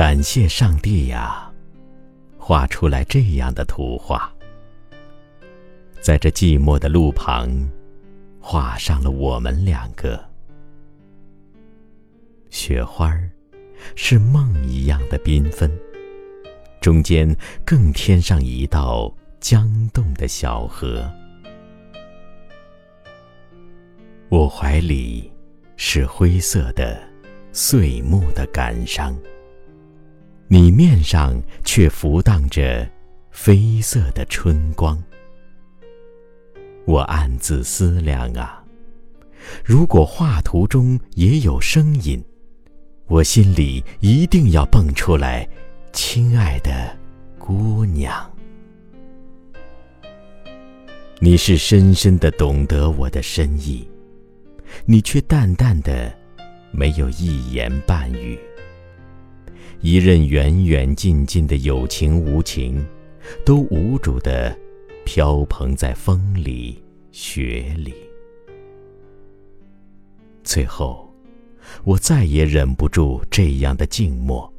感谢上帝呀，画出来这样的图画，在这寂寞的路旁，画上了我们两个。雪花是梦一样的缤纷，中间更添上一道江动的小河。我怀里是灰色的碎木的感伤。你面上却浮荡着绯色的春光，我暗自思量啊，如果画图中也有声音，我心里一定要蹦出来，亲爱的姑娘。你是深深的懂得我的深意，你却淡淡的，没有一言半语。一任远远近近的有情无情，都无主的飘蓬在风里雪里。最后，我再也忍不住这样的静默，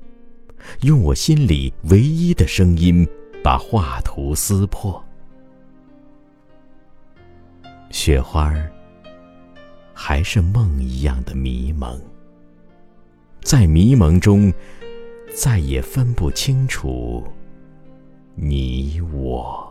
用我心里唯一的声音，把画图撕破。雪花儿，还是梦一样的迷蒙，在迷蒙中。再也分不清楚你我。